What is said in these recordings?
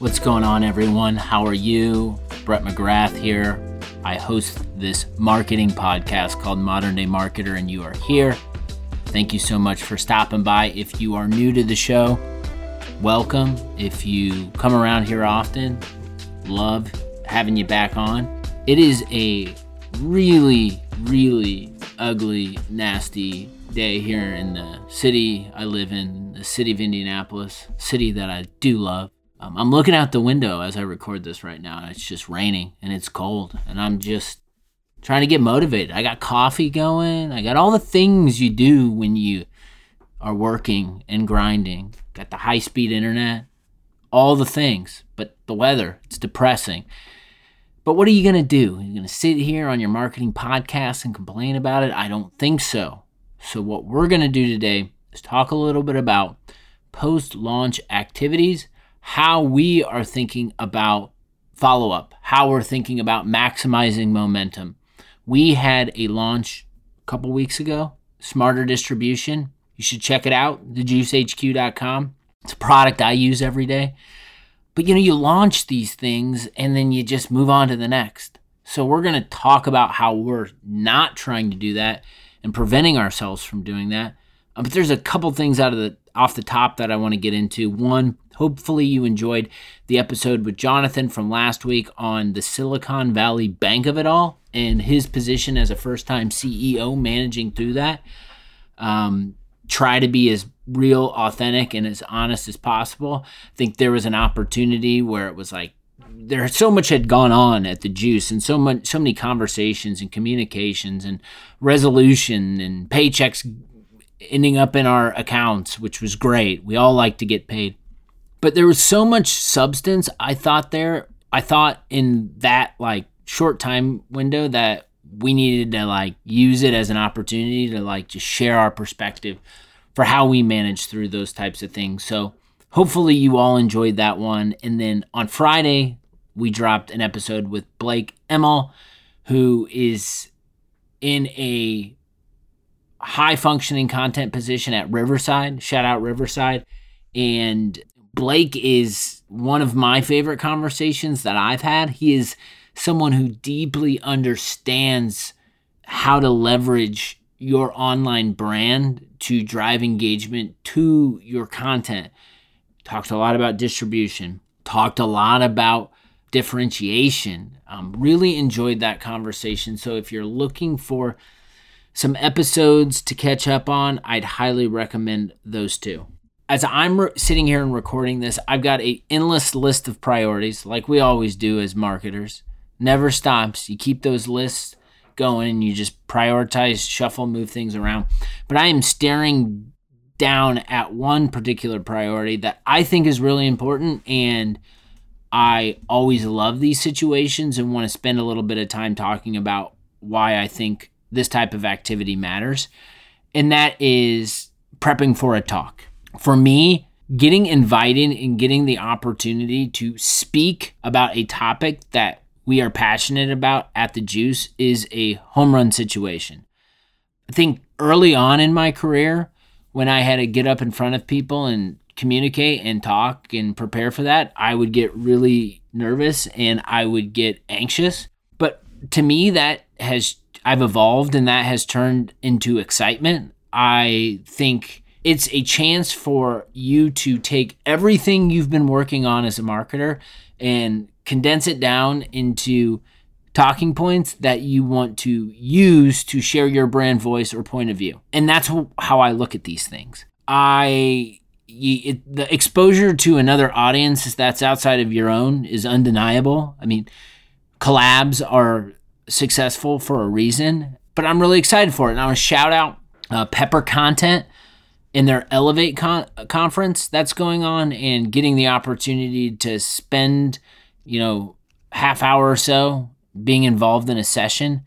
What's going on, everyone? How are you? Brett McGrath here. I host this marketing podcast called Modern Day Marketer, and you are here. Thank you so much for stopping by. If you are new to the show, welcome. If you come around here often, love having you back on. It is a really, really ugly, nasty day here in the city I live in, the city of Indianapolis, city that I do love. Um, I'm looking out the window as I record this right now, and it's just raining and it's cold, and I'm just trying to get motivated. I got coffee going, I got all the things you do when you are working and grinding. Got the high speed internet, all the things, but the weather, it's depressing. But what are you going to do? You're you going to sit here on your marketing podcast and complain about it? I don't think so. So, what we're going to do today is talk a little bit about post launch activities, how we are thinking about follow up, how we're thinking about maximizing momentum. We had a launch a couple weeks ago, Smarter Distribution. You should check it out, thejuicehq.com. It's a product I use every day. But you know, you launch these things and then you just move on to the next. So, we're going to talk about how we're not trying to do that and preventing ourselves from doing that. Um, but there's a couple things out of the off the top that I want to get into. One, hopefully you enjoyed the episode with Jonathan from last week on the Silicon Valley Bank of it all and his position as a first-time CEO managing through that. Um, try to be as real, authentic, and as honest as possible. I think there was an opportunity where it was like there so much had gone on at the juice and so much so many conversations and communications and resolution and paychecks ending up in our accounts which was great. We all like to get paid. But there was so much substance i thought there i thought in that like short time window that we needed to like use it as an opportunity to like just share our perspective for how we manage through those types of things. So hopefully you all enjoyed that one. And then on friday we dropped an episode with Blake Emal, who is in a high functioning content position at Riverside. Shout out Riverside. And Blake is one of my favorite conversations that I've had. He is someone who deeply understands how to leverage your online brand to drive engagement to your content. Talked a lot about distribution, talked a lot about differentiation. Um, really enjoyed that conversation. So if you're looking for some episodes to catch up on, I'd highly recommend those two. As I'm re- sitting here and recording this, I've got an endless list of priorities, like we always do as marketers. Never stops. You keep those lists going and you just prioritize, shuffle, move things around. But I am staring down at one particular priority that I think is really important and I always love these situations and want to spend a little bit of time talking about why I think this type of activity matters. And that is prepping for a talk. For me, getting invited and getting the opportunity to speak about a topic that we are passionate about at the Juice is a home run situation. I think early on in my career, when I had to get up in front of people and communicate and talk and prepare for that, I would get really nervous and I would get anxious. But to me, that has, I've evolved and that has turned into excitement. I think it's a chance for you to take everything you've been working on as a marketer and condense it down into talking points that you want to use to share your brand voice or point of view. And that's how I look at these things. I it, the exposure to another audience that's outside of your own is undeniable. I mean, collabs are successful for a reason, but I'm really excited for it. And I want to shout out uh, Pepper Content in their Elevate con- conference that's going on and getting the opportunity to spend, you know, half hour or so being involved in a session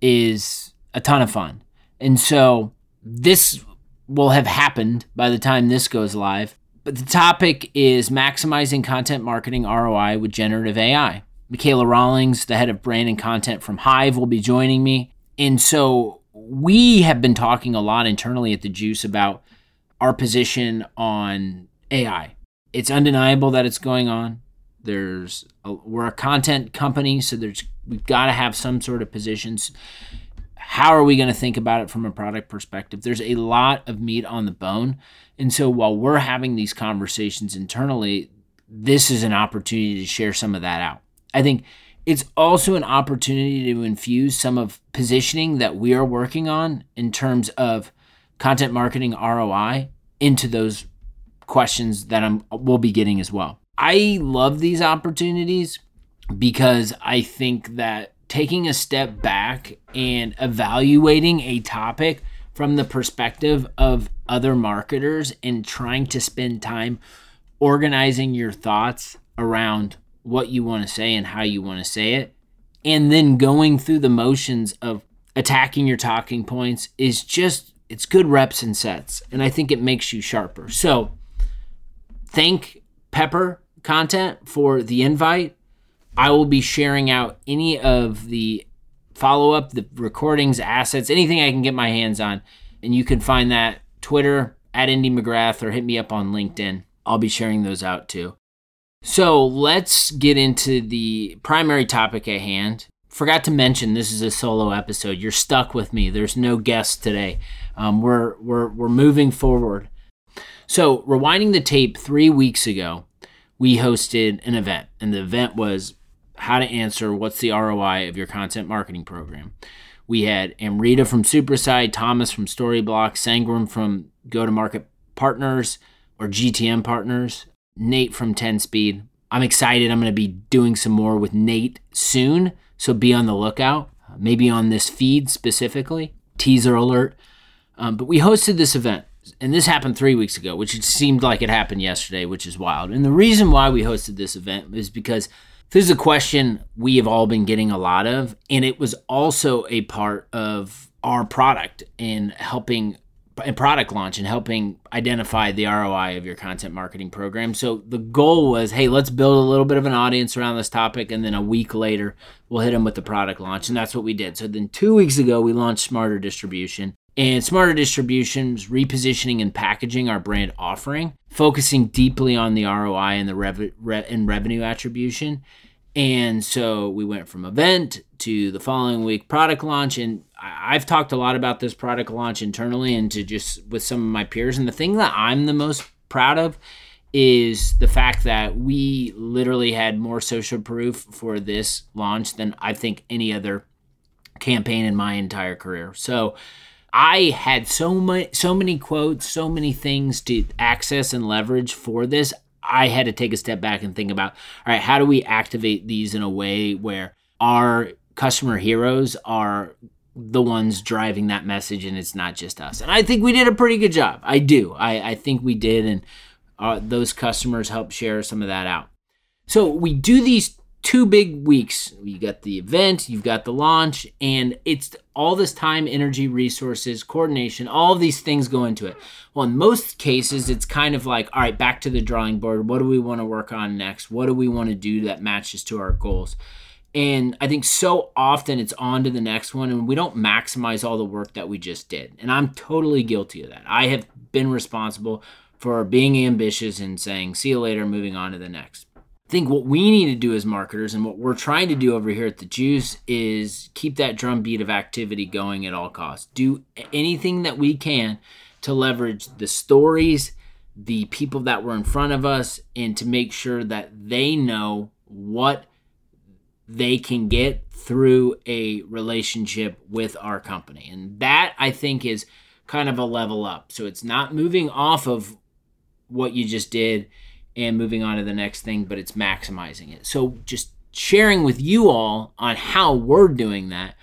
is a ton of fun. And so this will have happened by the time this goes live. But the topic is maximizing content marketing ROI with generative AI. Michaela Rawlings, the head of brand and content from Hive, will be joining me. And so we have been talking a lot internally at the Juice about our position on AI. It's undeniable that it's going on. There's a, we're a content company, so there's we've got to have some sort of positions. How are we going to think about it from a product perspective? There's a lot of meat on the bone. And so while we're having these conversations internally, this is an opportunity to share some of that out. I think it's also an opportunity to infuse some of positioning that we are working on in terms of content marketing ROI into those questions that I'm will be getting as well. I love these opportunities because I think that taking a step back and evaluating a topic from the perspective of other marketers and trying to spend time organizing your thoughts around what you want to say and how you want to say it, and then going through the motions of attacking your talking points is just it's good reps and sets and i think it makes you sharper so thank pepper content for the invite I will be sharing out any of the follow up, the recordings, assets, anything I can get my hands on. And you can find that Twitter at Indy McGrath or hit me up on LinkedIn. I'll be sharing those out too. So let's get into the primary topic at hand. Forgot to mention this is a solo episode. You're stuck with me. There's no guest today. Um, we're we're we're moving forward. So rewinding the tape three weeks ago, we hosted an event, and the event was how to answer what's the ROI of your content marketing program. We had Amrita from Superside, Thomas from Storyblok, Sangram from Go to Market Partners or GTM Partners, Nate from 10 Speed. I'm excited. I'm going to be doing some more with Nate soon, so be on the lookout. Maybe on this feed specifically. Teaser alert. Um, but we hosted this event, and this happened three weeks ago, which it seemed like it happened yesterday, which is wild. And the reason why we hosted this event is because this is a question we have all been getting a lot of, and it was also a part of our product in helping and product launch and helping identify the ROI of your content marketing program. So the goal was, hey, let's build a little bit of an audience around this topic, and then a week later we'll hit them with the product launch, and that's what we did. So then two weeks ago we launched Smarter Distribution, and Smarter Distribution's repositioning and packaging our brand offering, focusing deeply on the ROI and the rev- re- and revenue attribution. And so we went from event to the following week product launch. And I've talked a lot about this product launch internally and to just with some of my peers. And the thing that I'm the most proud of is the fact that we literally had more social proof for this launch than I think any other campaign in my entire career. So I had so much, so many quotes, so many things to access and leverage for this. I had to take a step back and think about, all right, how do we activate these in a way where our customer heroes are the ones driving that message and it's not just us. And I think we did a pretty good job. I do. I, I think we did. And uh, those customers helped share some of that out. So we do these two big weeks. You got the event, you've got the launch, and it's all this time, energy, resources, coordination, all these things go into it. Well, in most cases, it's kind of like, all right, back to the drawing board. What do we want to work on next? What do we want to do that matches to our goals? And I think so often it's on to the next one, and we don't maximize all the work that we just did. And I'm totally guilty of that. I have been responsible for being ambitious and saying, see you later, moving on to the next. I think what we need to do as marketers and what we're trying to do over here at the Juice is keep that drumbeat of activity going at all costs. Do anything that we can to leverage the stories, the people that were in front of us, and to make sure that they know what they can get through a relationship with our company. And that I think is kind of a level up. So it's not moving off of what you just did and moving on to the next thing, but it's maximizing it. So just sharing with you all on how we're doing that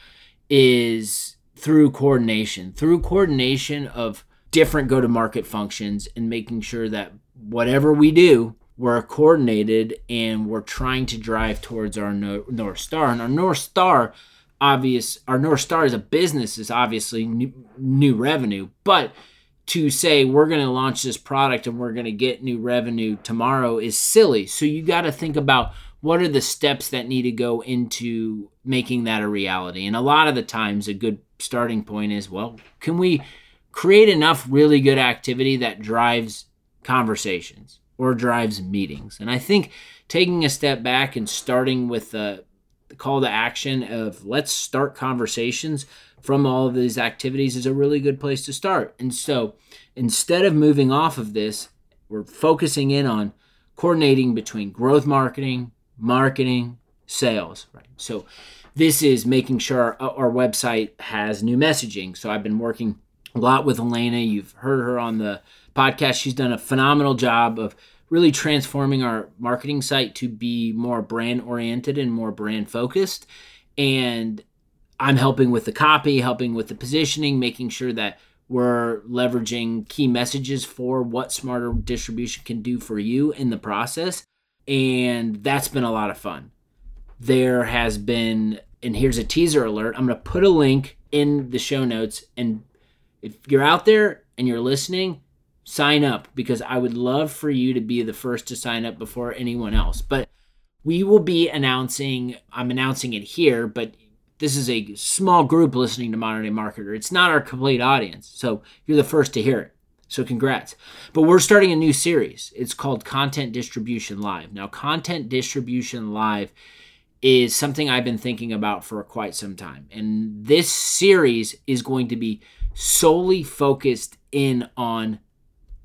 is through coordination, through coordination of different go to market functions and making sure that whatever we do, we're coordinated and we're trying to drive towards our North Star. And our North Star, obvious, our North Star as a business is obviously new, new revenue, but to say we're going to launch this product and we're going to get new revenue tomorrow is silly. So you got to think about what are the steps that need to go into making that a reality. And a lot of the times, a good starting point is well, can we create enough really good activity that drives conversations or drives meetings? And I think taking a step back and starting with the, call to action of let's start conversations from all of these activities is a really good place to start. And so instead of moving off of this, we're focusing in on coordinating between growth marketing, marketing, sales, right? So this is making sure our, our website has new messaging. So I've been working a lot with Elena. You've heard her on the podcast. She's done a phenomenal job of really transforming our marketing site to be more brand oriented and more brand focused. And I'm helping with the copy, helping with the positioning, making sure that we're leveraging key messages for what smarter distribution can do for you in the process. And that's been a lot of fun. There has been, and here's a teaser alert I'm going to put a link in the show notes. And if you're out there and you're listening, sign up because I would love for you to be the first to sign up before anyone else. But we will be announcing, I'm announcing it here, but this is a small group listening to Modern Day Marketer. It's not our complete audience. So you're the first to hear it. So congrats. But we're starting a new series. It's called Content Distribution Live. Now, Content Distribution Live is something I've been thinking about for quite some time. And this series is going to be solely focused in on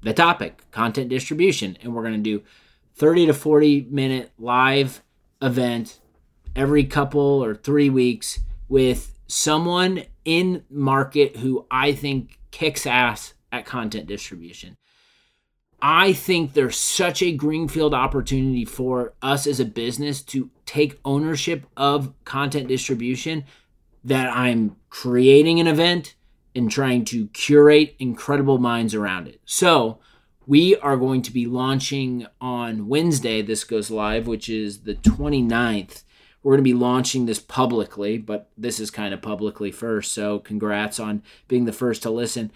the topic, content distribution. And we're going to do 30 to 40 minute live event every couple or three weeks with someone in market who I think kicks ass at content distribution. I think there's such a greenfield opportunity for us as a business to take ownership of content distribution that I'm creating an event and trying to curate incredible minds around it. So, we are going to be launching on Wednesday. This goes live, which is the 29th. We're going to be launching this publicly, but this is kind of publicly first. So congrats on being the first to listen.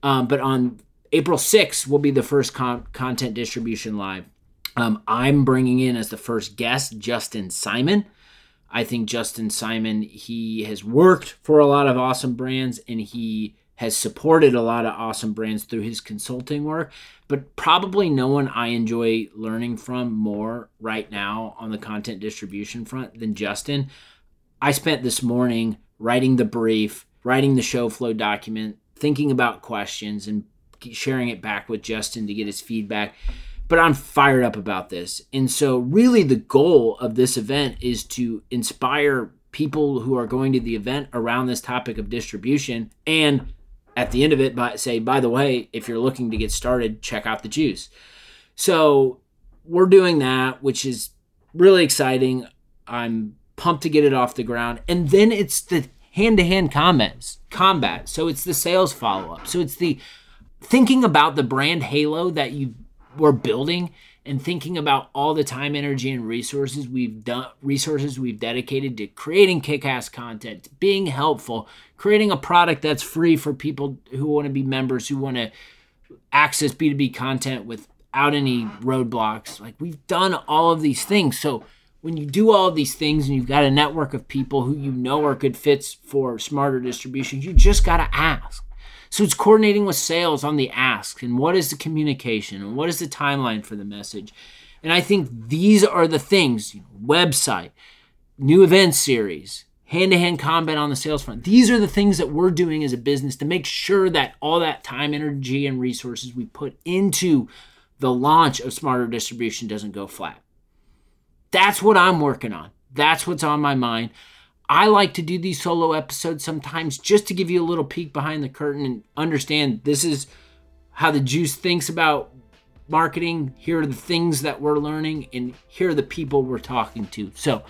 Um, but on April 6th will be the first con- content distribution live. Um, I'm bringing in as the first guest Justin Simon. I think Justin Simon, he has worked for a lot of awesome brands and he has supported a lot of awesome brands through his consulting work, but probably no one I enjoy learning from more right now on the content distribution front than Justin. I spent this morning writing the brief, writing the show flow document, thinking about questions, and sharing it back with Justin to get his feedback. But I'm fired up about this. And so, really, the goal of this event is to inspire people who are going to the event around this topic of distribution and at the end of it by say by the way if you're looking to get started check out the juice. So we're doing that which is really exciting. I'm pumped to get it off the ground. And then it's the hand-to-hand comments combat. So it's the sales follow-up. So it's the thinking about the brand halo that you were building and thinking about all the time, energy, and resources we've done, resources we've dedicated to creating kick-ass content, being helpful, creating a product that's free for people who want to be members, who want to access B2B content without any roadblocks. Like we've done all of these things. So when you do all of these things and you've got a network of people who you know are good fits for smarter distribution, you just got to ask. So it's coordinating with sales on the ask and what is the communication and what is the timeline for the message. And I think these are the things you know, website, new event series, hand to hand combat on the sales front. These are the things that we're doing as a business to make sure that all that time, energy, and resources we put into the launch of smarter distribution doesn't go flat. That's what I'm working on. That's what's on my mind. I like to do these solo episodes sometimes just to give you a little peek behind the curtain and understand this is how the juice thinks about marketing. Here are the things that we're learning, and here are the people we're talking to. So,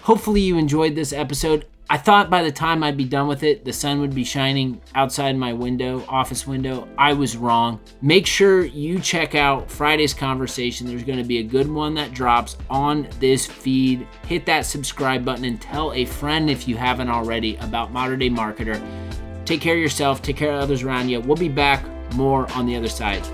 hopefully, you enjoyed this episode. I thought by the time I'd be done with it, the sun would be shining outside my window, office window. I was wrong. Make sure you check out Friday's conversation. There's going to be a good one that drops on this feed. Hit that subscribe button and tell a friend if you haven't already about Modern Day Marketer. Take care of yourself, take care of others around you. We'll be back more on the other side.